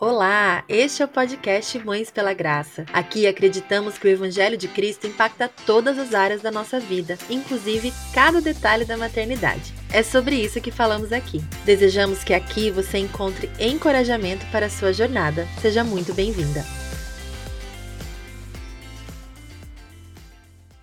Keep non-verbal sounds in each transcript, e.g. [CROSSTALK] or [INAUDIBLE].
Olá, este é o podcast Mães pela Graça. Aqui acreditamos que o Evangelho de Cristo impacta todas as áreas da nossa vida, inclusive cada detalhe da maternidade. É sobre isso que falamos aqui. Desejamos que aqui você encontre encorajamento para a sua jornada. Seja muito bem-vinda.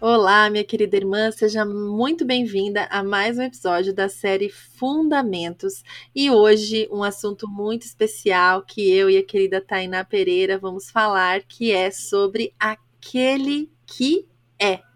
Olá, minha querida irmã, seja muito bem-vinda a mais um episódio da série Fundamentos e hoje um assunto muito especial que eu e a querida Tainá Pereira vamos falar, que é sobre aquele que é.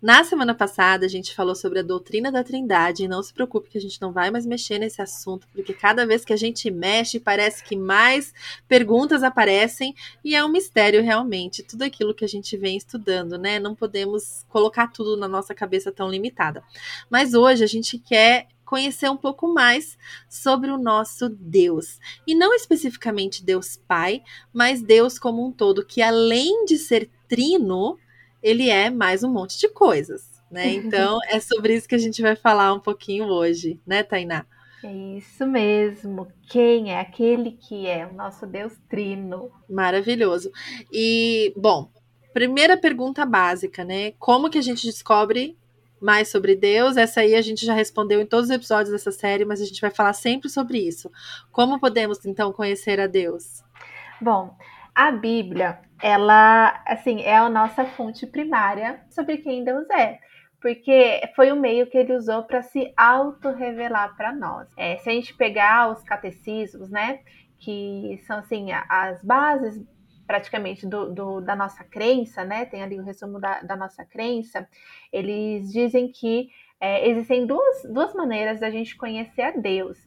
Na semana passada, a gente falou sobre a doutrina da Trindade, e não se preocupe que a gente não vai mais mexer nesse assunto, porque cada vez que a gente mexe, parece que mais perguntas aparecem, e é um mistério realmente, tudo aquilo que a gente vem estudando, né? Não podemos colocar tudo na nossa cabeça tão limitada. Mas hoje a gente quer conhecer um pouco mais sobre o nosso Deus. E não especificamente Deus Pai, mas Deus como um todo, que além de ser trino, ele é mais um monte de coisas, né? [LAUGHS] Então é sobre isso que a gente vai falar um pouquinho hoje, né, Tainá? É isso mesmo. Quem é aquele que é o nosso Deus Trino? Maravilhoso. E, bom, primeira pergunta básica, né? Como que a gente descobre mais sobre Deus? Essa aí a gente já respondeu em todos os episódios dessa série, mas a gente vai falar sempre sobre isso. Como podemos então conhecer a Deus? Bom, a Bíblia, ela, assim, é a nossa fonte primária sobre quem Deus é. Porque foi o meio que ele usou para se auto-revelar para nós. É, se a gente pegar os catecismos, né, que são assim as bases praticamente do, do, da nossa crença, né? Tem ali o resumo da, da nossa crença. Eles dizem que é, existem duas, duas maneiras da gente conhecer a Deus,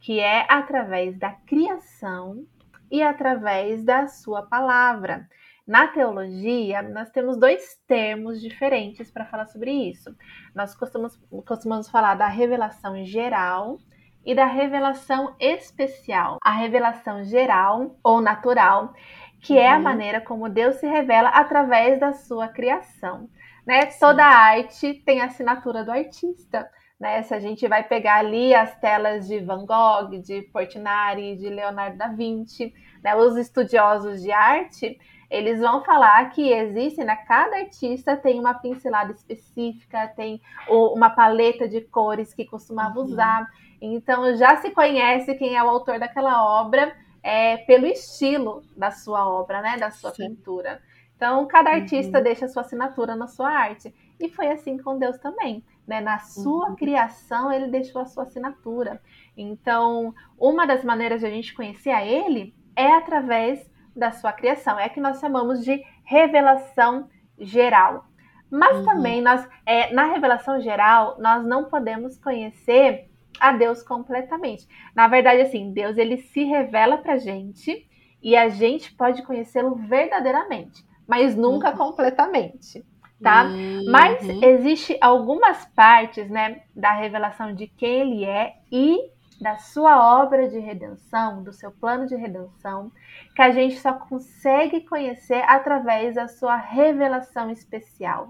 que é através da criação e através da sua palavra. Na teologia, nós temos dois termos diferentes para falar sobre isso. Nós costumamos, costumamos falar da revelação geral e da revelação especial. A revelação geral ou natural, que é a uhum. maneira como Deus se revela através da sua criação. Né? Toda arte tem a assinatura do artista. Né? Se a gente vai pegar ali as telas de Van Gogh, de Portinari, de Leonardo da Vinci, né? os estudiosos de arte, eles vão falar que existe, né? Cada artista tem uma pincelada específica, tem uma paleta de cores que costumava uhum. usar. Então já se conhece quem é o autor daquela obra é, pelo estilo da sua obra, né? Da sua Sim. pintura. Então, cada artista uhum. deixa sua assinatura na sua arte. E foi assim com Deus também. Né? Na sua uhum. criação, ele deixou a sua assinatura. Então, uma das maneiras de a gente conhecer a ele é através da sua criação. É que nós chamamos de revelação geral. Mas uhum. também nós, é, na revelação geral, nós não podemos conhecer a Deus completamente. Na verdade, assim, Deus ele se revela para gente e a gente pode conhecê-lo verdadeiramente, mas nunca uhum. completamente tá? Uhum. Mas existe algumas partes, né, da revelação de quem ele é e da sua obra de redenção, do seu plano de redenção, que a gente só consegue conhecer através da sua revelação especial.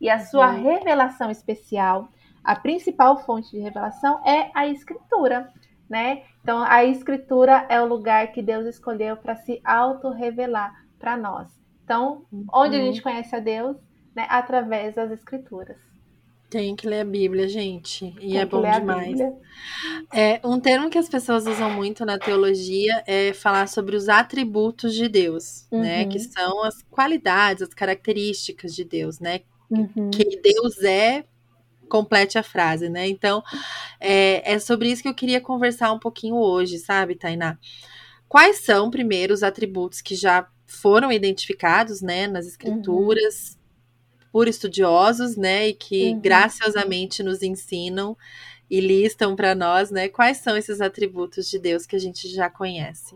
E a sua uhum. revelação especial, a principal fonte de revelação é a escritura, né? Então a escritura é o lugar que Deus escolheu para se auto-revelar para nós. Então, onde a uhum. gente conhece a Deus né, através das escrituras. Tem que ler a Bíblia, gente. E Tem é bom demais. É, um termo que as pessoas usam muito na teologia é falar sobre os atributos de Deus, uhum. né? Que são as qualidades, as características de Deus, né? Uhum. Que Deus é, complete a frase, né? Então, é, é sobre isso que eu queria conversar um pouquinho hoje, sabe, Tainá? Quais são, primeiro, os atributos que já foram identificados, né, nas uhum. Por estudiosos, né, e que uhum. graciosamente nos ensinam e listam para nós, né, quais são esses atributos de Deus que a gente já conhece.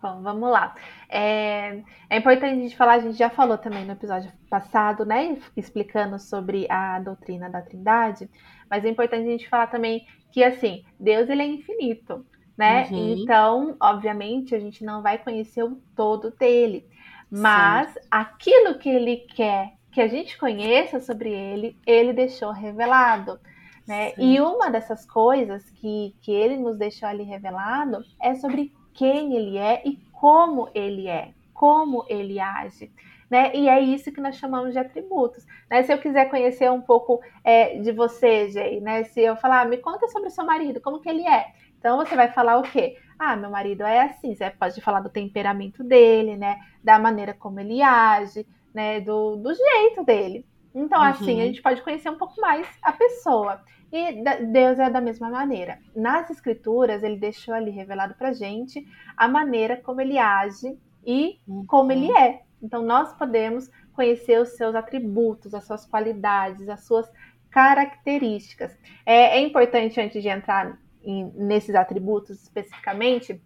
Bom, vamos lá. É, é, importante a gente falar, a gente já falou também no episódio passado, né, explicando sobre a doutrina da Trindade, mas é importante a gente falar também que, assim, Deus ele é infinito, né? Uhum. Então, obviamente, a gente não vai conhecer o todo dele, mas Sim. aquilo que ele quer que a gente conheça sobre ele, ele deixou revelado. Né? E uma dessas coisas que, que ele nos deixou ali revelado é sobre quem ele é e como ele é, como ele age. Né? E é isso que nós chamamos de atributos. Né? Se eu quiser conhecer um pouco é, de você, Jay, né? Se eu falar, me conta sobre o seu marido, como que ele é? Então você vai falar o quê? Ah, meu marido é assim. Você pode falar do temperamento dele, né? Da maneira como ele age, né? Do, do jeito dele. Então, uhum. assim, a gente pode conhecer um pouco mais a pessoa. E Deus é da mesma maneira. Nas escrituras, ele deixou ali revelado pra gente a maneira como ele age e uhum. como ele é. Então, nós podemos conhecer os seus atributos, as suas qualidades, as suas características. É, é importante, antes de entrar em, nesses atributos especificamente,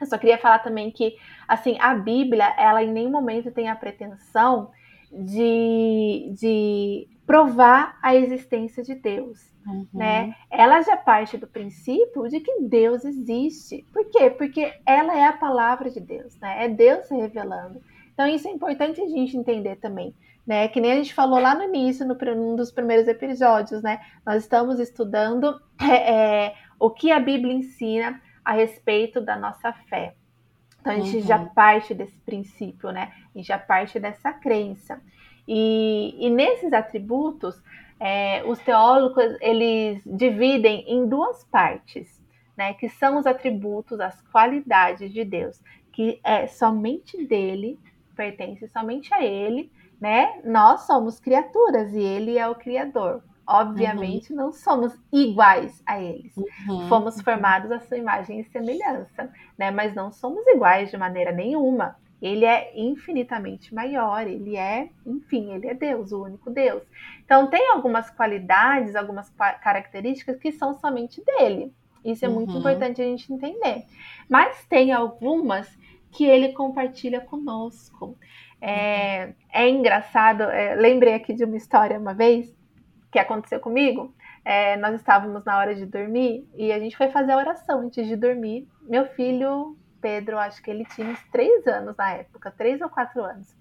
eu só queria falar também que, assim, a Bíblia, ela em nenhum momento tem a pretensão de, de provar a existência de Deus. Uhum. Né? Ela já parte do princípio de que Deus existe. Por quê? Porque ela é a palavra de Deus, né? É Deus se revelando. Então isso é importante a gente entender também, né? Que nem a gente falou lá no início, no um dos primeiros episódios, né? Nós estamos estudando é, é, o que a Bíblia ensina a respeito da nossa fé. Então a gente uhum. já parte desse princípio, né? A gente já parte dessa crença. E, e nesses atributos, é, os teólogos eles dividem em duas partes, né? Que são os atributos, as qualidades de Deus, que é somente dele pertence somente a ele, né? Nós somos criaturas e ele é o criador. Obviamente, uhum. não somos iguais a eles. Uhum. Fomos formados à sua imagem e semelhança, né? Mas não somos iguais de maneira nenhuma. Ele é infinitamente maior, ele é, enfim, ele é Deus, o único Deus. Então, tem algumas qualidades, algumas características que são somente dele. Isso é uhum. muito importante a gente entender. Mas tem algumas que ele compartilha conosco. É, é engraçado, é, lembrei aqui de uma história uma vez que aconteceu comigo. É, nós estávamos na hora de dormir e a gente foi fazer a oração antes de dormir. Meu filho, Pedro, acho que ele tinha uns três anos na época, três ou quatro anos.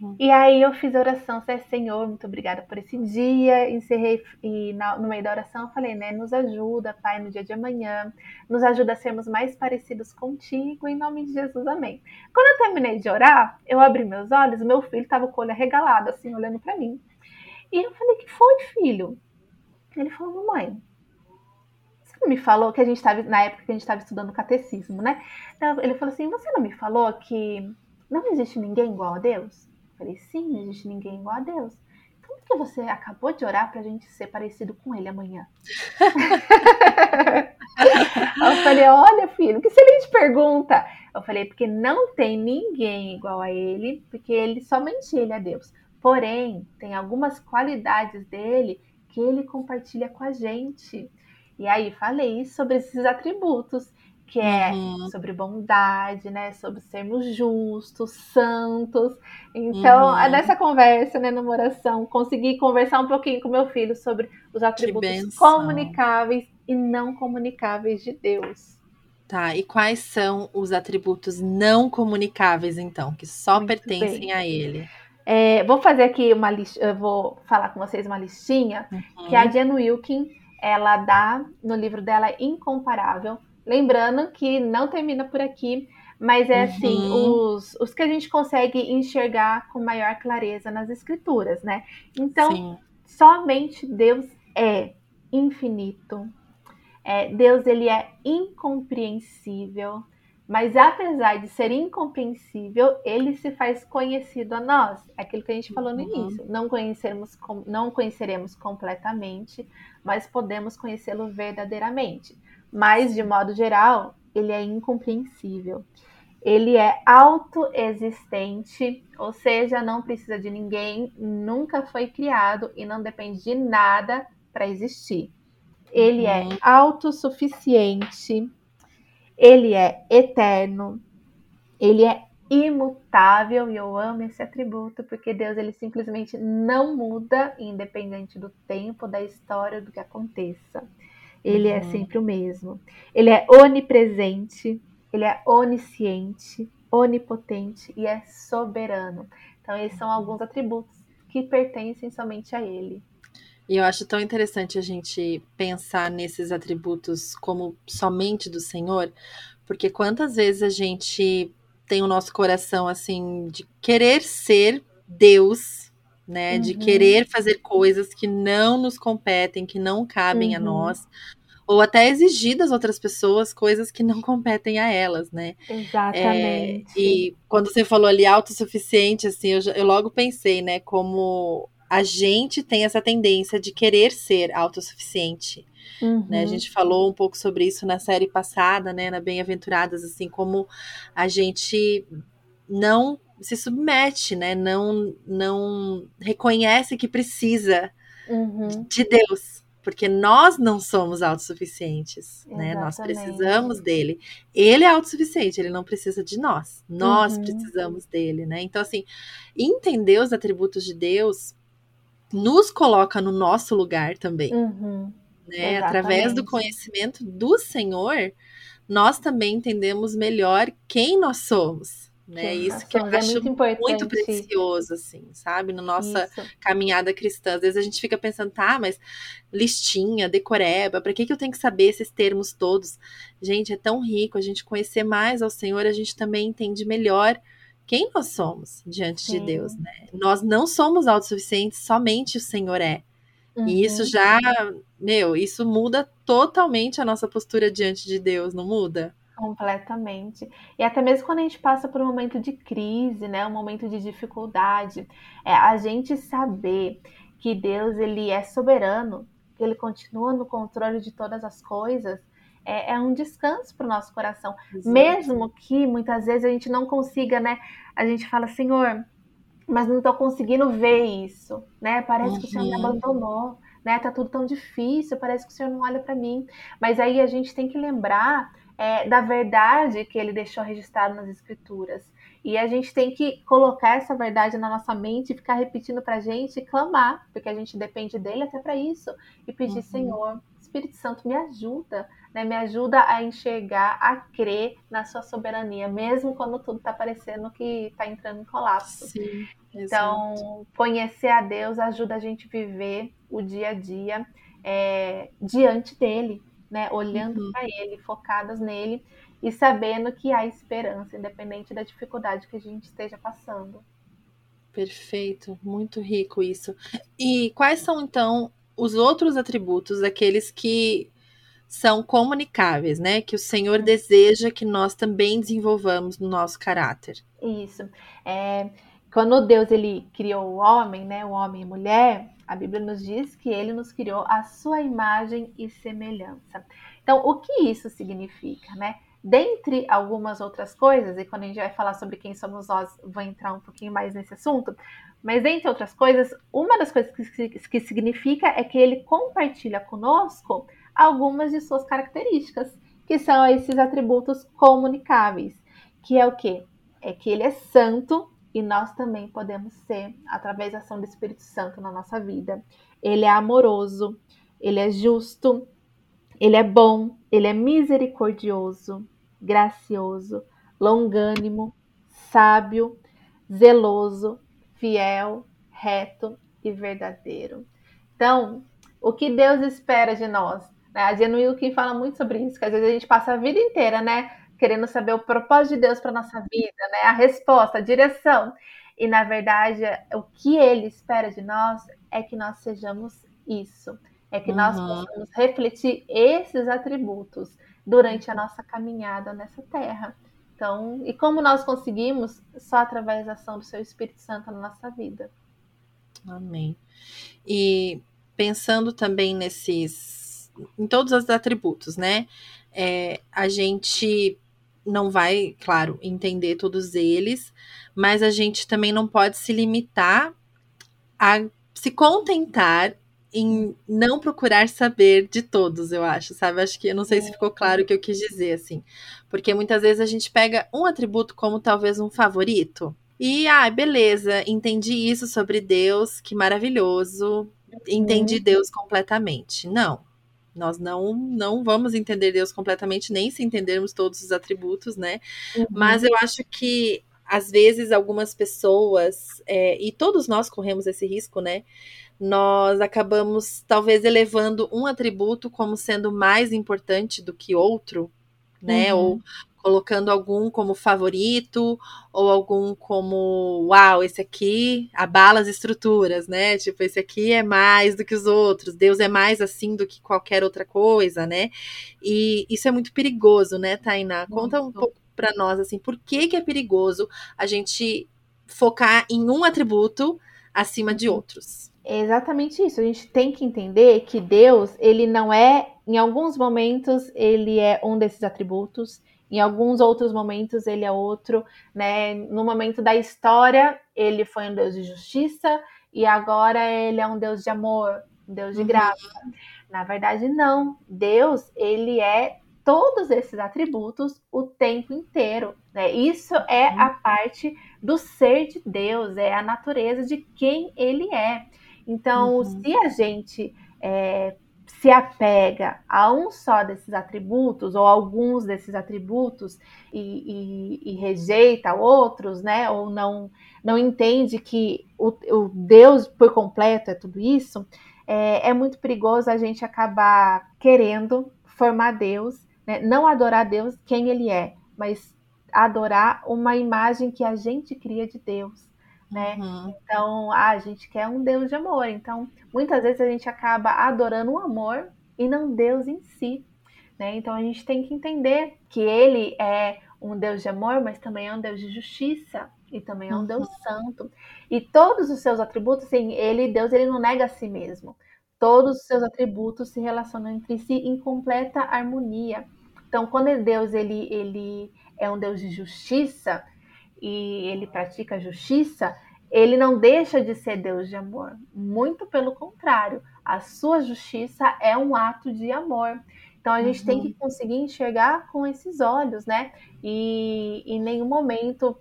Uhum. E aí eu fiz a oração, Senhor, muito obrigada por esse dia. Encerrei e na, no meio da oração eu falei, né? Nos ajuda, Pai, no dia de amanhã. Nos ajuda a sermos mais parecidos contigo, em nome de Jesus, amém. Quando eu terminei de orar, eu abri meus olhos, meu filho estava com o olho arregalado, assim, olhando para mim. E eu falei, que foi, filho? Ele falou, mamãe, você não me falou que a gente estava, na época que a gente estava estudando catecismo, né? Ele falou assim, você não me falou que não existe ninguém igual a Deus? Falei, sim, não existe ninguém igual a Deus. Como que você acabou de orar para a gente ser parecido com ele amanhã? [LAUGHS] eu falei, olha, filho, que excelente pergunta. Eu falei, porque não tem ninguém igual a ele, porque ele somente ele é Deus. Porém, tem algumas qualidades dele que ele compartilha com a gente. E aí falei sobre esses atributos que é uhum. sobre bondade, né? Sobre sermos justos, santos. Então, uhum. nessa conversa, né, numa oração, consegui conversar um pouquinho com meu filho sobre os atributos comunicáveis e não comunicáveis de Deus. Tá, e quais são os atributos não comunicáveis, então, que só Muito pertencem bem. a ele? É, vou fazer aqui uma lista, eu vou falar com vocês uma listinha uhum. que a Jen Wilkin ela dá no livro dela Incomparável Lembrando que não termina por aqui, mas é assim, uhum. os, os que a gente consegue enxergar com maior clareza nas escrituras, né? Então, Sim. somente Deus é infinito. É, Deus ele é incompreensível, mas apesar de ser incompreensível, ele se faz conhecido a nós. É aquilo que a gente falou no uhum. início. Não conheceremos, não conheceremos completamente, mas podemos conhecê-lo verdadeiramente mas de modo geral, ele é incompreensível. Ele é autoexistente, ou seja, não precisa de ninguém, nunca foi criado e não depende de nada para existir. Ele é uhum. é autossuficiente, ele é eterno, ele é imutável e eu amo esse atributo porque Deus ele simplesmente não muda independente do tempo, da história, do que aconteça. Ele é uhum. é sempre o mesmo. Ele é onipresente, ele é onisciente, onipotente e é soberano. Então, esses são alguns atributos que pertencem somente a ele. E eu acho tão interessante a gente pensar nesses atributos como somente do Senhor, porque quantas vezes a gente tem o nosso coração assim de querer ser Deus, né? Uhum. De querer fazer coisas que não nos competem, que não cabem uhum. a nós, ou até exigir das outras pessoas coisas que não [LAUGHS] competem a elas, né? Exatamente. É, e quando você falou ali autossuficiente, assim, eu, eu logo pensei, né, como a gente tem essa tendência de querer ser autossuficiente. Uhum. Né? A uhum. gente falou um pouco sobre isso na série passada, né, na Bem-aventuradas, assim, como a gente não se submete, né, não, não reconhece que precisa uhum. de Deus, porque nós não somos autossuficientes, né? Nós precisamos dele. Ele é autossuficiente, ele não precisa de nós. Nós uhum. precisamos dele, né? Então, assim, entender os atributos de Deus nos coloca no nosso lugar também. Uhum. Né? Através do conhecimento do Senhor, nós também entendemos melhor quem nós somos. Né? Isso que eu é acho muito, muito, precioso, assim, sabe? Na nossa Isso. caminhada cristã. Às vezes a gente fica pensando, tá, mas listinha, decoreba, para que, que eu tenho que saber esses termos todos? Gente, é tão rico a gente conhecer mais ao Senhor, a gente também entende melhor quem nós somos diante Sim. de Deus, né? Nós não somos autossuficientes, somente o Senhor é. Uhum. E isso uhum. já, meu, isso muda totalmente a nossa postura diante de Deus, não muda? Completamente. E até mesmo quando a gente passa por um momento de crise, né, um momento de dificuldade, é a gente saber que Deus ele é soberano, que ele continua no controle de todas as coisas, é, é um descanso para o nosso coração. Exato. Mesmo que muitas vezes a gente não consiga, né? A gente fala, Senhor, mas não estou conseguindo ver isso, né? Parece uhum. que o Senhor me uhum. abandonou, né? Tá tudo tão difícil, parece que o Senhor não olha para mim. Mas aí a gente tem que lembrar é, da verdade que ele deixou registrado nas escrituras. E a gente tem que colocar essa verdade na nossa mente, ficar repetindo para a gente e clamar, porque a gente depende dele até para isso, e pedir, uhum. Senhor, Espírito Santo, me ajuda, né? me ajuda a enxergar, a crer na sua soberania, mesmo quando tudo está parecendo que está entrando em colapso. Sim, então, conhecer a Deus ajuda a gente a viver o dia a dia é, diante dele, né? Olhando uhum. para ele, focadas nele e sabendo que há esperança, independente da dificuldade que a gente esteja passando. Perfeito, muito rico isso. E quais são então os outros atributos, aqueles que são comunicáveis, né? Que o Senhor uhum. deseja que nós também desenvolvamos no nosso caráter. Isso. É, quando Deus ele criou o homem, né? O homem e mulher, a Bíblia nos diz que ele nos criou a sua imagem e semelhança. Então, o que isso significa, né? Dentre algumas outras coisas, e quando a gente vai falar sobre quem somos nós, vou entrar um pouquinho mais nesse assunto, mas dentre outras coisas, uma das coisas que, que significa é que ele compartilha conosco algumas de suas características, que são esses atributos comunicáveis, que é o quê? É que ele é santo, e nós também podemos ser através da ação do Espírito Santo na nossa vida. Ele é amoroso, ele é justo, ele é bom, ele é misericordioso, gracioso, longânimo, sábio, zeloso, fiel, reto e verdadeiro. Então, o que Deus espera de nós? A Jen Wilkin fala muito sobre isso, que às vezes a gente passa a vida inteira, né? querendo saber o propósito de Deus para nossa vida, né? A resposta, a direção. E na verdade, o que ele espera de nós é que nós sejamos isso. É que uhum. nós possamos refletir esses atributos durante a nossa caminhada nessa terra. Então, e como nós conseguimos? Só através da ação do seu Espírito Santo na nossa vida. Amém. E pensando também nesses, em todos os atributos, né? É, a gente não vai, claro, entender todos eles, mas a gente também não pode se limitar a se contentar em não procurar saber de todos, eu acho, sabe? Acho que eu não sei se ficou claro o que eu quis dizer, assim. Porque muitas vezes a gente pega um atributo como talvez um favorito. E, ah, beleza, entendi isso sobre Deus, que maravilhoso. Entendi uhum. Deus completamente. Não. Nós não, não vamos entender Deus completamente, nem se entendermos todos os atributos, né? Uhum. Mas eu acho que às vezes algumas pessoas, é, e todos nós corremos esse risco, né? Nós acabamos talvez elevando um atributo como sendo mais importante do que outro, né? Uhum. Ou colocando algum como favorito ou algum como, uau, esse aqui abala as estruturas, né? Tipo, esse aqui é mais do que os outros, Deus é mais assim do que qualquer outra coisa, né? E isso é muito perigoso, né, Tainá? Conta um pouco para nós assim, por que que é perigoso a gente focar em um atributo acima de outros? É exatamente isso. A gente tem que entender que Deus, ele não é, em alguns momentos, ele é um desses atributos, em alguns outros momentos ele é outro, né? No momento da história, ele foi um Deus de justiça e agora ele é um Deus de amor, um Deus de uhum. graça. Na verdade, não. Deus, ele é todos esses atributos o tempo inteiro. Né? Isso é a uhum. parte do ser de Deus, é a natureza de quem ele é. Então, uhum. se a gente é, se apega a um só desses atributos, ou alguns desses atributos, e, e, e rejeita outros, né? Ou não, não entende que o, o Deus por completo é tudo isso, é, é, muito perigoso a gente acabar querendo formar Deus, né? não adorar Deus quem ele é, mas adorar uma imagem que a gente cria de Deus né? Uhum. Então, ah, a gente quer um Deus de amor. Então, muitas vezes a gente acaba adorando o amor e não Deus em si, né? Então, a gente tem que entender que ele é um Deus de amor, mas também é um Deus de justiça e também é um uhum. Deus santo. E todos os seus atributos, assim, ele, Deus, ele não nega a si mesmo. Todos os seus atributos se relacionam entre si em completa harmonia. Então, quando Deus ele, ele é um Deus de justiça, e ele pratica justiça, ele não deixa de ser Deus de amor. Muito pelo contrário, a sua justiça é um ato de amor. Então a gente uhum. tem que conseguir enxergar com esses olhos, né? E em nenhum momento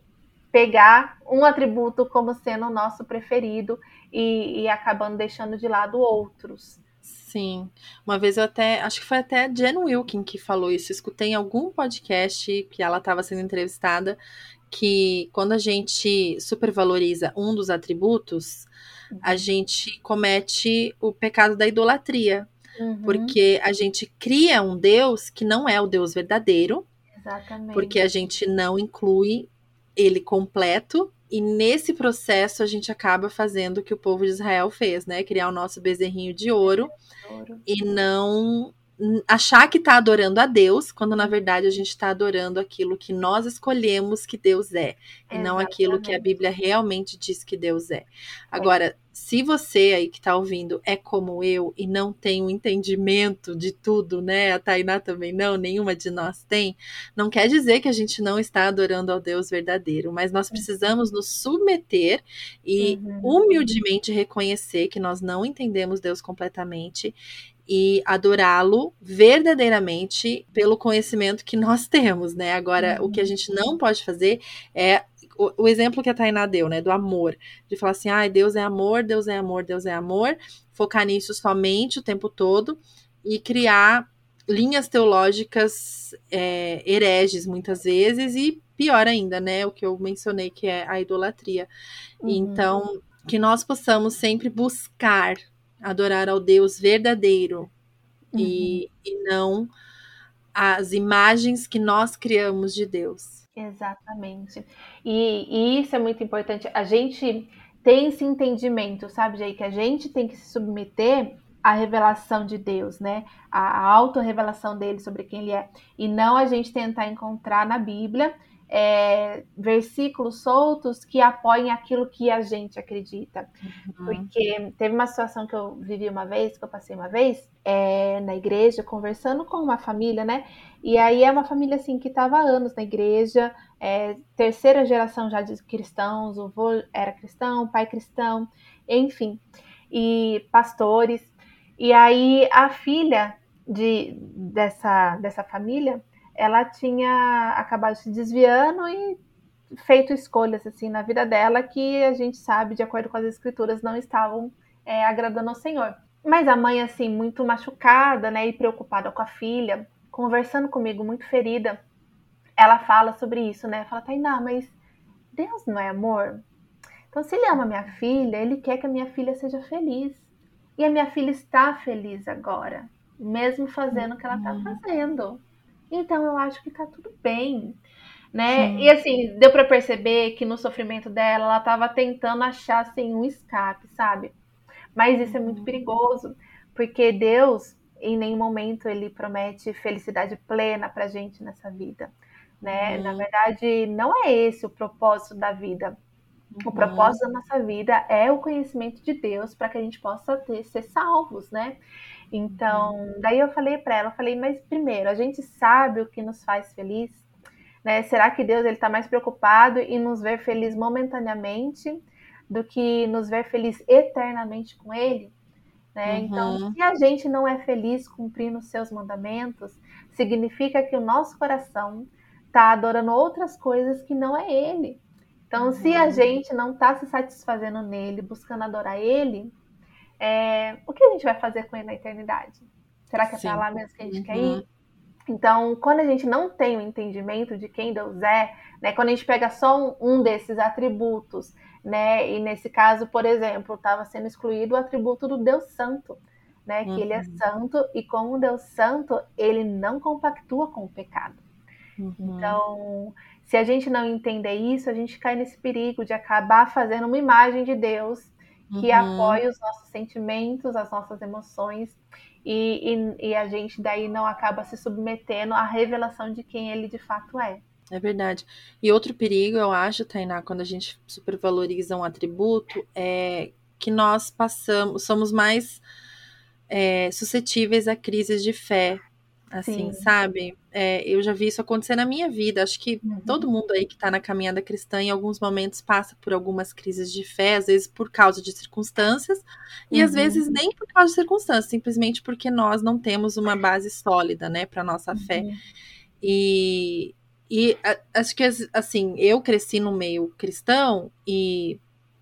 pegar um atributo como sendo o nosso preferido e, e acabando deixando de lado outros. Sim. Uma vez eu até, acho que foi até Jen Wilkin que falou isso. escutei em algum podcast que ela estava sendo entrevistada que quando a gente supervaloriza um dos atributos, uhum. a gente comete o pecado da idolatria. Uhum. Porque a gente cria um Deus que não é o Deus verdadeiro. Exatamente. Porque a gente não inclui ele completo. E nesse processo a gente acaba fazendo o que o povo de Israel fez, né? Criar o nosso bezerrinho de ouro, ouro. e não achar que está adorando a Deus, quando na verdade a gente está adorando aquilo que nós escolhemos que Deus é, e Exatamente. não aquilo que a Bíblia realmente diz que Deus é. Agora, é. se você aí que está ouvindo é como eu e não tem o um entendimento de tudo, né? A Tainá também não, nenhuma de nós tem, não quer dizer que a gente não está adorando ao Deus verdadeiro, mas nós precisamos nos submeter e uhum. humildemente reconhecer que nós não entendemos Deus completamente e adorá-lo verdadeiramente pelo conhecimento que nós temos, né? Agora, o que a gente não pode fazer é o, o, exemplo que a Tainá deu, né, do amor, de falar assim, ai, ah, Deus é amor, Deus é amor, Deus é amor, focar nisso somente o tempo todo e criar linhas teológicas é, hereges muitas vezes e pior ainda, né, o que eu mencionei que é a idolatria. Uhum. Então, que nós possamos sempre buscar adorar ao Deus verdadeiro uhum. e, e não as imagens que nós criamos de Deus. Exatamente. E, e, isso é muito importante. A gente tem esse entendimento, sabe, Jay, que a gente tem que se submeter à revelação de Deus, né? A, a autorrevelação dele sobre quem ele é. E não a gente tentar encontrar na Bíblia é, versículos soltos que apoiem aquilo que a gente acredita. Uhum. Porque teve uma situação que eu vivi uma vez, que eu passei uma vez, é, na igreja, conversando com uma família, né? E aí é uma família assim que estava há anos na igreja, é, terceira geração já de cristãos, o avô era cristão, o pai cristão, enfim, e pastores. E aí a filha de, dessa, dessa família ela tinha acabado se desviando e feito escolhas assim na vida dela que a gente sabe, de acordo com as escrituras, não estavam é, agradando ao Senhor. Mas a mãe, assim, muito machucada, né, e preocupada com a filha, conversando comigo, muito ferida, ela fala sobre isso, né? Fala, Tainá, mas Deus não é amor? Então, se ele ama minha filha, ele quer que a minha filha seja feliz. E a minha filha está feliz agora, mesmo fazendo o que ela está uhum. fazendo então eu acho que tá tudo bem. Né? Sim. E assim, deu para perceber que no sofrimento dela, ela estava tentando achar assim, um escape, sabe? Mas isso é muito uhum. perigoso, porque Deus, em nenhum momento, ele promete felicidade plena pra gente nessa vida. Né? Uhum. Na verdade, não é esse o propósito da vida. O propósito da nossa vida é o conhecimento de Deus para que a gente possa ter, ser salvos, né? Então, daí eu falei para ela, eu falei, mas primeiro, a gente sabe o que nos faz feliz, né? Será que Deus ele está mais preocupado em nos ver feliz momentaneamente do que nos ver feliz eternamente com Ele? Né? Então, uhum. Então, se a gente não é feliz cumprindo os seus mandamentos, significa que o nosso coração está adorando outras coisas que não é Ele. Então, uhum. se a gente não está se satisfazendo nele, buscando adorar Ele, é, o que a gente vai fazer com ele na eternidade? Será que é para lá mesmo que a gente uhum. quer ir? Então, quando a gente não tem o entendimento de quem Deus é, né, quando a gente pega só um, desses atributos, né, e nesse caso, por exemplo, estava sendo excluído o atributo do Deus Santo, né, que uhum. ele é uhum. santo e como Deus Santo, ele não compactua com o pecado. Uhum. Então, se a gente não entender isso, a gente cai nesse perigo de acabar fazendo uma imagem de Deus que uhum. apoie os nossos sentimentos, as nossas emoções, e, e, e, a gente daí não acaba se submetendo à revelação de quem ele de fato é. É verdade. E outro perigo, eu acho, Tainá, quando a gente supervaloriza um atributo, é que nós passamos, somos mais é, suscetíveis a crises de fé, assim, Sim. sabe? É, eu já vi isso acontecer na minha vida. Acho que uhum. todo mundo aí que está na caminhada cristã, em alguns momentos, passa por algumas crises de fé, às vezes por causa de circunstâncias, e às vezes uhum. nem por causa de circunstâncias, simplesmente porque nós não temos uma base sólida, né, para nossa uhum. fé. E, e acho que, assim, eu cresci no meio cristão e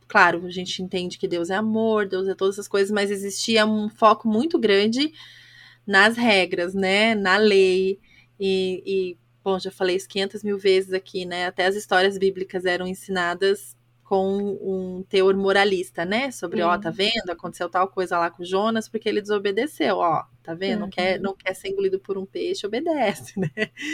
claro, a gente entende que Deus é amor, Deus é todas essas coisas, mas existia um foco muito grande nas regras, né, na lei. E, e, bom, já falei isso 500 mil vezes aqui, né? Até as histórias bíblicas eram ensinadas com um teor moralista, né? Sobre, Sim. ó, tá vendo? Aconteceu tal coisa lá com Jonas porque ele desobedeceu, ó, tá vendo? Uhum. Não, quer, uhum. não quer ser engolido por um peixe, obedece, [LAUGHS] né?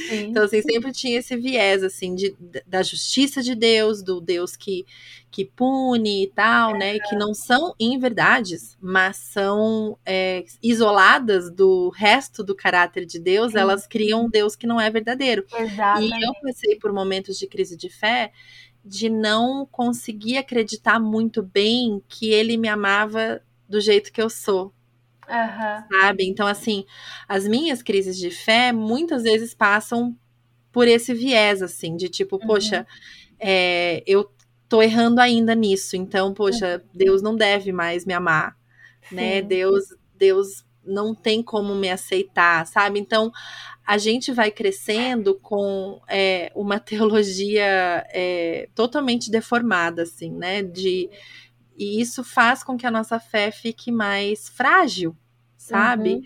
Sim. Então, assim, sempre tinha esse viés, assim, de, da justiça de Deus, do Deus que, que pune e tal, é. né? Que não são inverdades, mas são é, isoladas do resto do caráter de Deus, elas criam um Deus que não é verdadeiro. Exatamente. E eu passei por momentos de crise de fé de não conseguir acreditar muito bem que ele me amava do jeito que eu sou. Uhum. Sabe? Então, assim, as minhas crises de fé muitas vezes passam por esse viés, assim, de tipo, uhum. poxa, é, eu tô errando ainda nisso, então, poxa, uhum. Deus não deve mais me amar, né? Sim. né? Deus, Deus não tem como me aceitar, sabe? Então, a gente vai crescendo com é, uma [LAUGHS] teologia é, totalmente deformada, assim, né? De, e isso faz com que a nossa fé fique mais frágil, sabe? Uhum.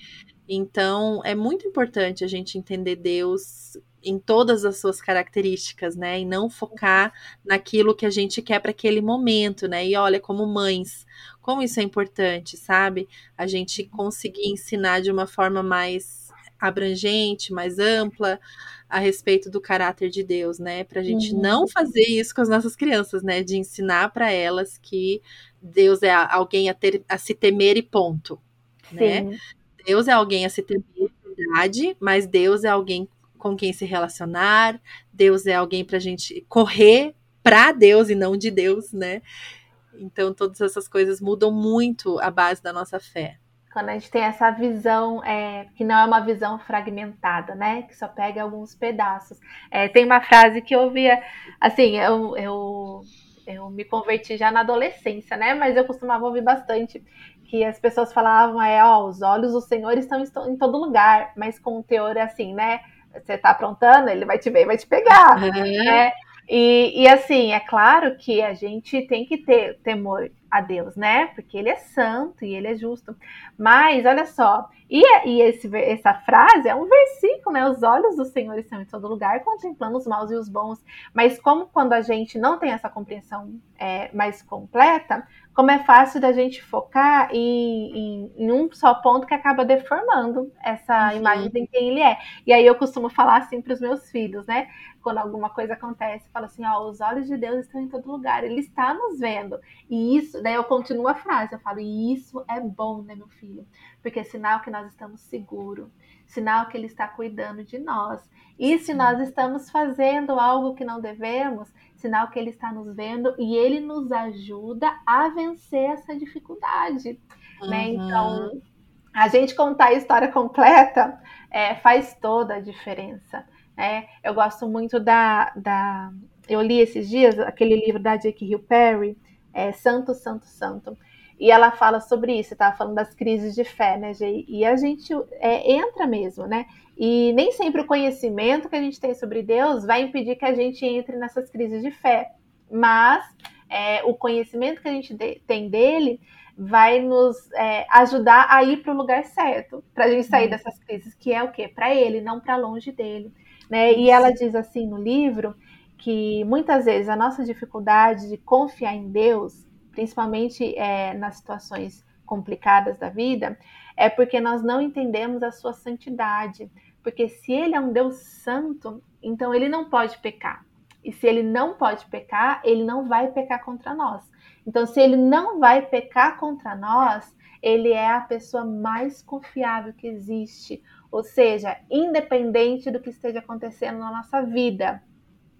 Então, é muito importante a gente entender Deus em todas as suas características, né? E não focar naquilo que a gente quer para aquele momento, né? E olha, como mães, como isso é importante, sabe? A gente conseguir ensinar de uma forma mais abrangente, mais ampla a respeito do caráter de Deus, né? Para a gente uhum. não fazer isso com as nossas crianças, né? De ensinar para elas que Deus é alguém a, ter, a se temer e ponto, né? Sim. né? Deus é alguém a se temer, verdade, mas Deus é alguém com quem se relacionar, Deus é alguém para a gente correr para Deus e não de Deus, né? Então, todas essas coisas mudam muito a base da nossa fé. Quando a gente tem essa visão, é, que não é uma visão fragmentada, né? Que só pega alguns pedaços. É, tem uma frase que eu ouvia, assim, eu, eu, eu me converti já na adolescência, né? Mas eu costumava ouvir bastante que as pessoas falavam é, ó, os olhos do Senhor estão em todo lugar, mas com o teor assim, né? Você tá aprontando, ele vai te ver, vai te pegar, uhum. né? E, e, assim, é claro que a gente tem que ter temor a Deus, né? Porque ele é santo e ele é justo. Mas olha só, e, e esse, essa frase é um versículo, né? Os olhos do Senhor estão em todo lugar, contemplando os maus e os bons. Mas como quando a gente não tem essa compreensão é, mais completa, como é fácil da gente focar em, em, em, um só ponto que acaba deformando essa uhum. imagem de quem ele é. E aí eu costumo falar assim para os meus filhos, né? Quando alguma coisa acontece, falo assim, ó, os olhos de Deus estão em todo lugar, ele está nos vendo. E isso, daí eu continuo a frase, eu falo, e isso é bom, né, meu filho? Porque é sinal que nós estamos seguros, sinal que ele está cuidando de nós. E se nós estamos fazendo algo que não devemos, sinal que ele está nos vendo e ele nos ajuda a vencer essa dificuldade. Né? Uhum. Né? Então, a gente contar a história completa é, faz toda a diferença. Né? Eu gosto muito da, da. Eu li esses dias aquele livro da Jake Hill Perry, é, Santo, Santo, Santo. E ela fala sobre isso, estava falando das crises de fé, né, Jay? E a gente é, entra mesmo, né? E nem sempre o conhecimento que a gente tem sobre Deus vai impedir que a gente entre nessas crises de fé. Mas é, o conhecimento que a gente de, tem dele vai nos é, ajudar a ir para o lugar certo, para a gente sair uhum. dessas crises, que é o quê? Para ele, não para longe dele. Né? E ela diz assim no livro que muitas vezes a nossa dificuldade de confiar em Deus, principalmente é, nas situações complicadas da vida, é porque nós não entendemos a sua santidade. Porque se ele é um Deus santo, então ele não pode pecar. E se ele não pode pecar, ele não vai pecar contra nós. Então, se ele não vai pecar contra nós, ele é a pessoa mais confiável que existe. Ou seja, independente do que esteja acontecendo na nossa vida,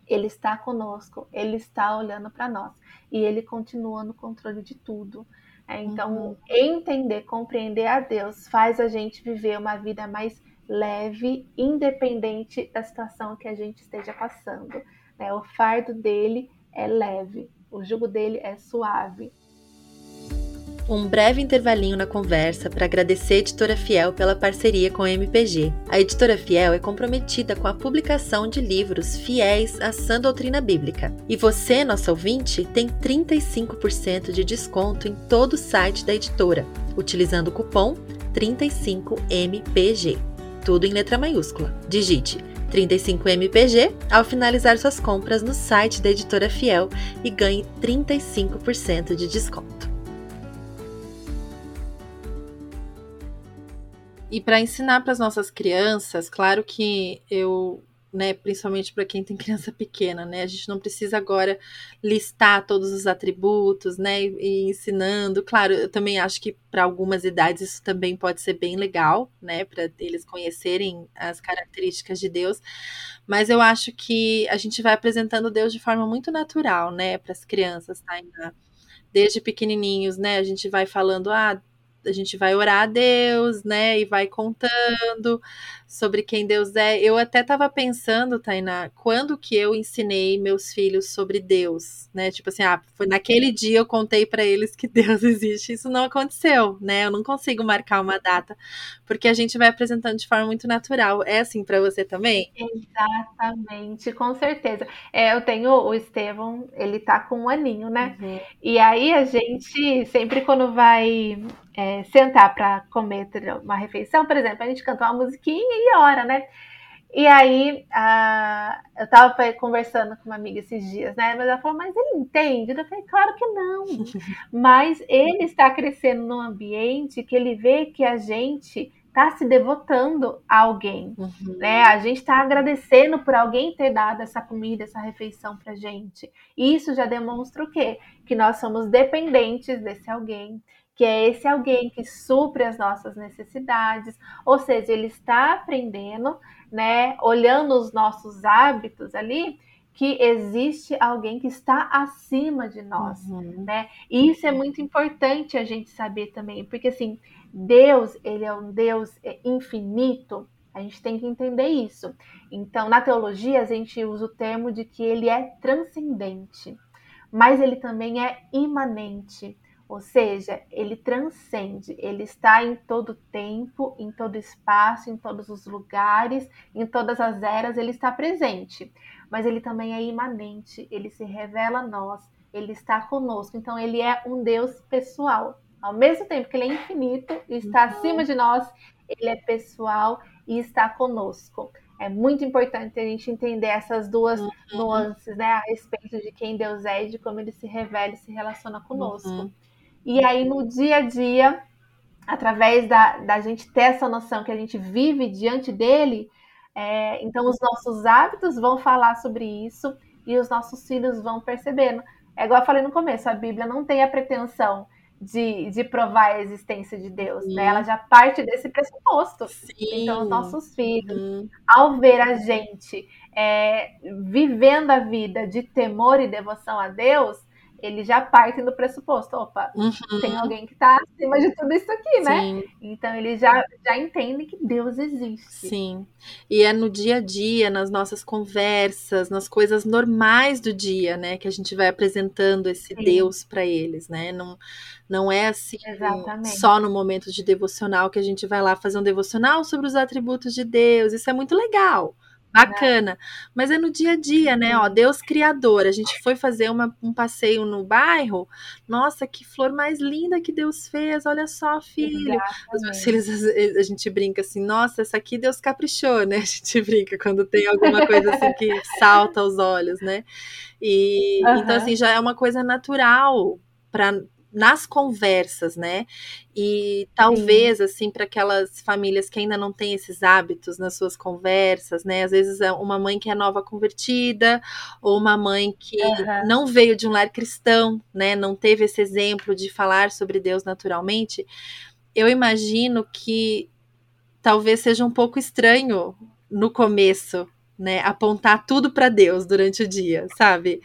ele está conosco, ele está olhando para nós e ele continua no controle de tudo. É, então, uhum. entender, compreender a Deus faz a gente viver uma vida mais leve, independente da situação que a gente esteja passando. Né? O fardo dele é leve, o jugo dele é suave. Um breve intervalinho na conversa para agradecer a Editora Fiel pela parceria com a MPG. A Editora Fiel é comprometida com a publicação de livros fiéis à sã doutrina bíblica. E você, nosso ouvinte, tem 35% de desconto em todo o site da editora, utilizando o cupom 35MPG tudo em letra maiúscula. Digite 35MPG ao finalizar suas compras no site da editora Fiel e ganhe 35% de desconto. E para ensinar para as nossas crianças, claro que eu né, principalmente para quem tem [LAUGHS] criança pequena, né? A gente não precisa agora listar todos os atributos, né, e ensinando. Claro, eu também acho que para algumas idades isso também pode ser bem legal, né, para eles conhecerem as características de Deus. Mas eu acho que a gente vai apresentando Deus de forma muito natural, né, para as crianças, tá? Desde pequenininhos, né? A gente vai falando, ah, a gente vai orar a Deus, né? E vai contando sobre quem Deus é. Eu até estava pensando, Tainá, quando que eu ensinei meus filhos sobre Deus, né? Tipo assim, ah, foi naquele dia eu contei para eles que [LAUGHS] Deus existe. Isso não aconteceu, né? Eu não consigo marcar uma data, porque a gente vai apresentando de forma muito natural. É assim para você também? Exatamente, com certeza. É, eu tenho o Estevão, ele tá com um aninho, né? Uhum. E aí a gente sempre quando vai é, sentar para comer uma refeição, por exemplo, a gente canta uma musiquinha e ora, né? E aí, a, eu estava conversando com uma amiga esses dias, né? Mas ela falou, mas ele entende? Eu falei, claro que não. [LAUGHS] mas ele está crescendo num ambiente que ele vê que a gente está se devotando a alguém, uhum. né? A gente está agradecendo por alguém ter dado essa comida, essa refeição para gente. E isso já demonstra o quê? Que nós somos dependentes desse alguém, que é esse alguém que supre as nossas necessidades, ou seja, ele está aprendendo, né, olhando os nossos hábitos ali, que existe alguém que está acima de nós, uhum. né? E isso é muito importante a gente saber também, porque assim, Deus, ele é um Deus é, infinito, a gente tem que entender isso. Então, na teologia, a gente usa o termo de que ele é transcendente, mas ele também é imanente. Ou seja, ele transcende, ele está em todo tempo, em todo espaço, em todos os lugares, em todas as eras, ele está presente. Mas ele também é imanente, ele se revela a nós, ele está conosco. Então, ele é um Deus pessoal. Ao mesmo tempo que ele é infinito e está uhum. acima de nós, ele é pessoal e está conosco. É muito importante a gente entender essas duas uhum. nuances, né, a respeito de quem Deus é e de como ele se revela e se relaciona conosco. Uhum. E aí, no dia a dia, através da, da gente ter essa noção que a gente vive diante dele, é, então os nossos hábitos vão falar sobre isso e os nossos filhos vão percebendo. É igual eu falei no começo, a Bíblia não tem a pretensão de, de provar a existência de Deus, né? Ela já parte desse pressuposto. Sim. Então, os nossos filhos, uhum. ao ver a gente é, vivendo a vida de temor e devoção a Deus, eles já partem do pressuposto, opa, uhum. tem alguém que está acima de tudo isso aqui, né? Sim. Então eles já, já entendem que Deus existe. Sim. E é no dia a dia, nas nossas conversas, nas coisas normais do dia, né, que a gente vai apresentando esse Sim. Deus para eles, né? Não, não é assim Exatamente. só no momento de devocional que a gente vai lá fazer um devocional sobre os atributos de Deus. Isso é muito legal. Bacana. Mas é no dia a dia, né? Ó, Deus Criador. A gente foi fazer uma, um passeio no bairro. Nossa, que flor mais linda que Deus fez. Olha só, filho. Exatamente. Os meus filhos, a gente brinca assim, nossa, essa aqui Deus caprichou, né? [LAUGHS] A gente brinca quando tem alguma coisa assim que salta aos olhos, né? E uhum. então, assim, já é uma coisa natural para nas conversas, né? E talvez, Sim. assim, para aquelas famílias que ainda não têm esses hábitos nas suas conversas, né? Às vezes é uma mãe que é nova convertida, ou uma mãe que uhum. não veio de um lar cristão, né? Não teve esse exemplo de falar sobre Deus naturalmente. Eu imagino que talvez seja um pouco estranho no começo né, apontar tudo para Deus durante o dia, sabe?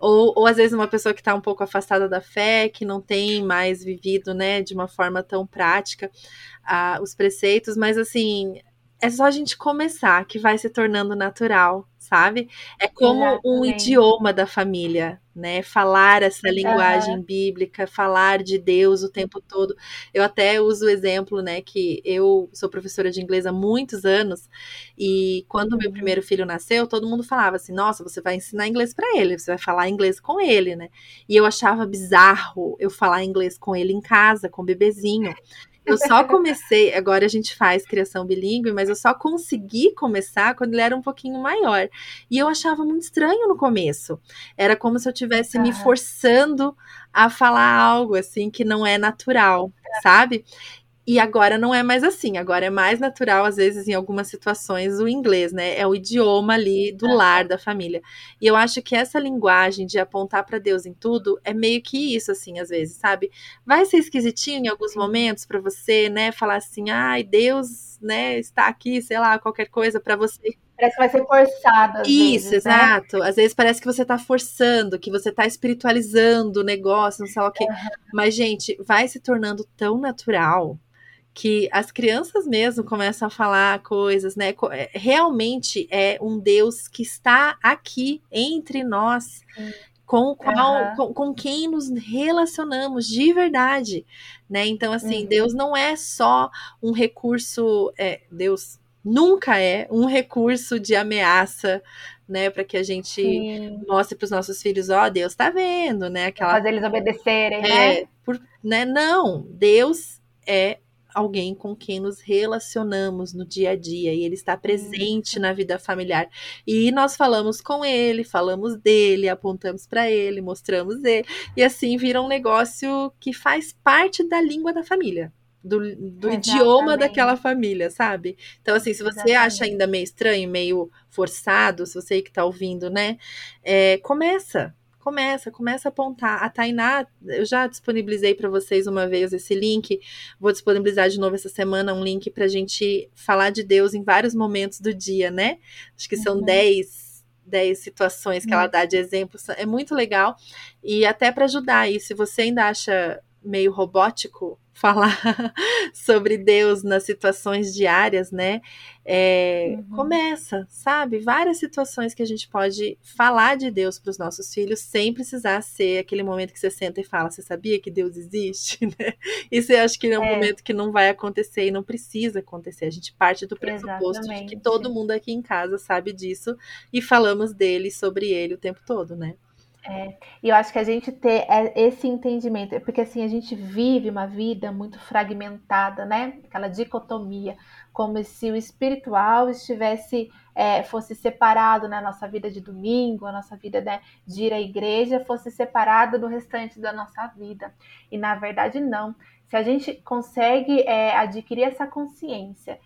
Ou, ou às vezes uma pessoa que está um pouco afastada da fé, que não tem mais vivido, né, de uma forma tão prática uh, os preceitos, mas assim, é só a gente começar que vai se tornando natural, sabe? É como Exatamente. um idioma da família, né? Falar essa linguagem uhum. bíblica, falar de Deus o tempo todo. Eu até uso o exemplo, né, que eu sou professora de inglês há muitos anos e quando meu uhum. primeiro filho nasceu, todo mundo falava assim: "Nossa, você vai ensinar inglês para ele, você vai falar inglês com ele, né?". E eu achava bizarro eu falar inglês com ele em casa, com o bebezinho. Eu só comecei, agora a gente faz criação bilíngue, mas eu só consegui começar quando ele era um pouquinho maior. E eu achava muito estranho no começo. Era como se eu tivesse me forçando a falar algo assim que não é natural, sabe? E agora não é mais assim, agora é mais natural, às vezes, em algumas situações, o inglês, né? É o idioma ali do lar da família. E eu acho que essa linguagem de apontar para Deus em tudo é meio que isso, assim, às vezes, sabe? Vai ser esquisitinho em alguns momentos para você, né? Falar assim, ai, Deus, né, está aqui, sei lá, qualquer coisa para você. Parece que vai ser forçado. Isso, vezes, né? exato. Né? Às vezes parece que você está forçando, que você está espiritualizando o negócio, não sei lá o quê. Uhum. Mas, gente, vai se tornando tão natural que as crianças mesmo começam a falar coisas, né? É, realmente é um Deus que está aqui entre nós, com o qual, uhum. com, com, quem nos relacionamos de verdade, né? Então, assim, uhum. Deus não é só um recurso, é, Deus nunca é um recurso de ameaça, né, para que a gente Sim. mostre para os nossos filhos, ó, oh, Deus está vendo, né, aquela fazer eles obedecerem, é, né? Por, né? Não, Deus é alguém com quem nos relacionamos no dia a dia e ele está presente na vida familiar. E nós falamos com ele, falamos dele, apontamos para ele, mostramos ele, e assim vira um negócio que faz parte da língua da família. Do, do idioma daquela família, sabe? Então, assim, se você Exatamente. acha ainda meio estranho, meio forçado, se você que está ouvindo, né? É, começa, começa, começa a apontar. A Tainá, eu já disponibilizei para vocês uma vez esse link, vou disponibilizar de novo essa semana um link para a gente falar de Deus em vários momentos do dia, né? Acho que são 10 uhum. 10 situações que uhum. ela dá de exemplos, é muito legal. E até para ajudar aí, se você ainda acha meio robótico falar [LAUGHS] sobre Deus nas situações diárias, né? É, uhum. Começa, sabe? Várias situações que a gente pode falar de Deus para os nossos filhos sem precisar ser aquele momento que você senta e fala: Você sabia que Deus existe? [LAUGHS] Né? Isso eu acho que é um é. momento que não vai acontecer e não precisa acontecer. A gente parte do pressuposto Exatamente. de que todo mundo aqui em casa sabe disso e falamos dele sobre ele o tempo todo, né? É, e eu acho que a gente ter é, esse entendimento, porque assim, a gente vive uma vida muito fragmentada, né? Aquela dicotomia, como se o espiritual estivesse, é, fosse separado na nossa vida de domingo, a nossa vida né, de ir à igreja fosse separado do restante da nossa vida. E na verdade, não. Se a gente consegue é, adquirir essa consciência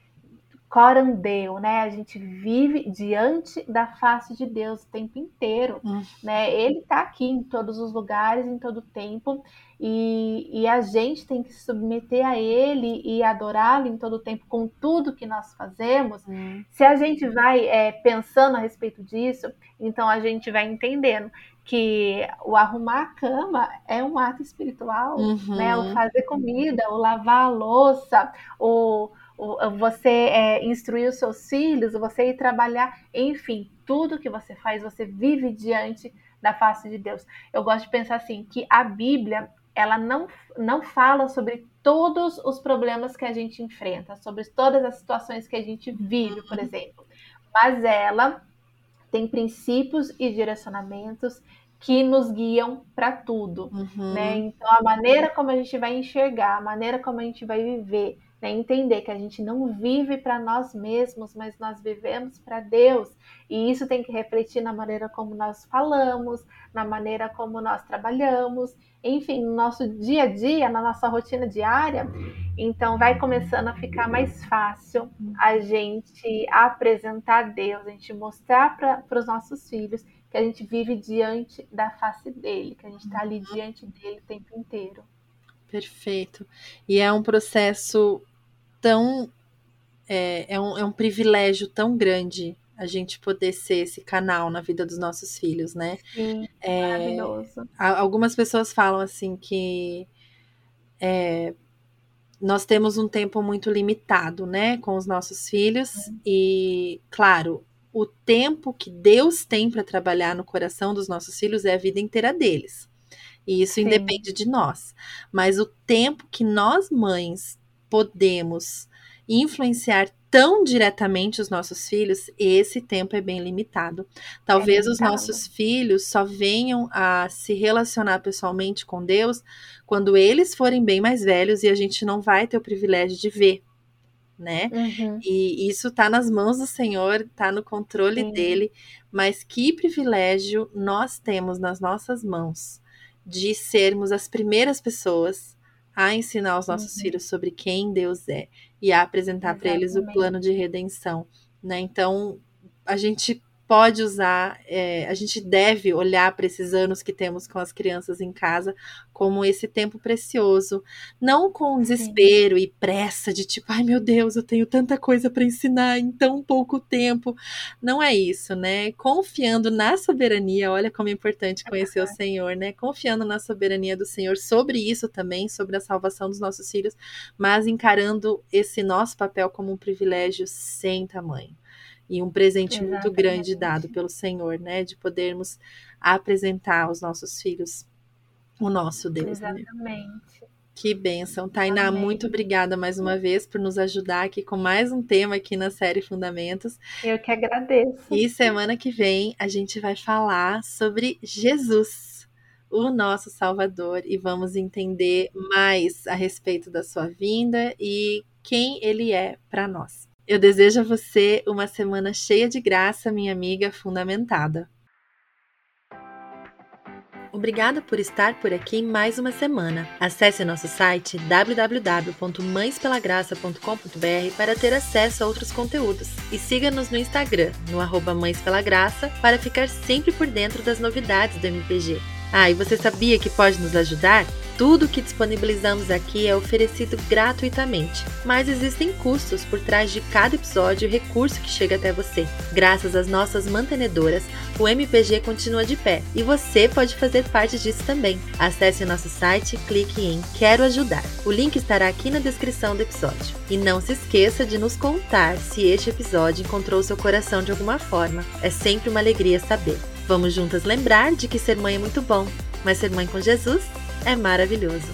corandeu, né? A gente vive diante da face de Deus o tempo inteiro, hum. né? Ele está aqui em todos os lugares, em todo o tempo, e, e a gente tem que se submeter a Ele e adorá-lo em todo o tempo com tudo que nós fazemos. Hum. Se a gente vai é, pensando a respeito disso, então a gente vai entendendo que o arrumar a cama é um ato espiritual, uhum. né? O fazer comida, o lavar a louça, o você é, instruir os seus filhos, você ir trabalhar, enfim, tudo que você faz, você vive diante da face de Deus. Eu gosto de pensar assim, que a Bíblia, ela não, não fala sobre todos os problemas que a gente enfrenta, sobre todas as situações que a gente vive, por uhum. exemplo, mas ela tem princípios e direcionamentos que nos guiam para tudo, uhum. né? Então a maneira como a gente vai enxergar, a maneira como a gente vai viver, né? Entender que a gente não vive para nós mesmos, mas nós vivemos para Deus. E isso tem que refletir na maneira como nós falamos, na maneira como nós trabalhamos, enfim, no nosso dia a dia, na nossa rotina diária. Então, vai começando a ficar mais fácil a gente apresentar Deus, a gente mostrar para os nossos filhos que a gente vive diante da face dele, que a gente está ali diante dele o tempo inteiro. Perfeito. E é um processo tão. É, é, um, é um privilégio tão grande a gente poder ser esse canal na vida dos nossos filhos, né? Sim, é, maravilhoso. Algumas pessoas falam assim que é, nós temos um tempo muito limitado, né, com os nossos filhos uhum. e, claro, o tempo que Deus tem para trabalhar no coração dos nossos filhos é a vida inteira deles. E isso Sim. independe de nós. Mas o tempo que nós mães podemos influenciar tão diretamente os nossos filhos, esse tempo é bem limitado. Talvez é os nossos filhos só venham a se relacionar pessoalmente com Deus quando eles forem bem mais velhos e a gente não vai ter o privilégio de ver, né? Uhum. E isso tá nas mãos do Senhor, tá no controle Sim. dele, mas que privilégio nós temos nas nossas mãos de sermos as primeiras pessoas a ensinar os nossos uhum. filhos sobre quem Deus é e a apresentar para eles o plano de redenção, né? Então, a gente pode usar, é, a gente deve olhar para esses anos que temos com as crianças em casa como esse tempo precioso, não com desespero Sim. e pressa de tipo, ai meu Deus, eu tenho tanta coisa para ensinar em tão pouco tempo. Não é isso, né? Confiando na soberania, olha como é importante conhecer o Senhor, né? Confiando na soberania do Senhor sobre isso também, sobre a salvação dos nossos filhos, mas encarando esse nosso papel como um privilégio sem tamanho e um presente Exatamente. muito grande dado pelo Senhor, né? De podermos apresentar aos nossos filhos o nosso Deus. Né? Exatamente. Né? Que bênção. Tainá, Amém. muito obrigada mais uma vez por nos ajudar aqui com mais um tema aqui na série Fundamentos. Eu que agradeço. E semana que vem a gente vai falar sobre Jesus, o nosso Salvador, e vamos entender mais a respeito da sua vinda e quem ele é para nós. Eu desejo a você uma semana cheia de graça, minha amiga fundamentada. Obrigada por estar por aqui mais uma semana. Acesse nosso site www.mãespelagraça.com.br para ter acesso a outros conteúdos. E siga-nos no Instagram, no arroba Mães Pela Graça, para ficar sempre por dentro das novidades do MPG. Ah, e você sabia que pode nos ajudar? Tudo o que disponibilizamos aqui é oferecido gratuitamente, mas existem custos por trás de cada episódio e recurso que chega até você. Graças às nossas mantenedoras, o MPG continua de pé e você pode fazer parte disso também. Acesse nosso site e clique em Quero Ajudar. O link estará aqui na descrição do episódio. E não se esqueça de nos contar se este episódio encontrou seu coração de alguma forma. É sempre uma alegria saber. Vamos juntas lembrar de que ser mãe é muito bom, mas ser mãe com Jesus é maravilhoso.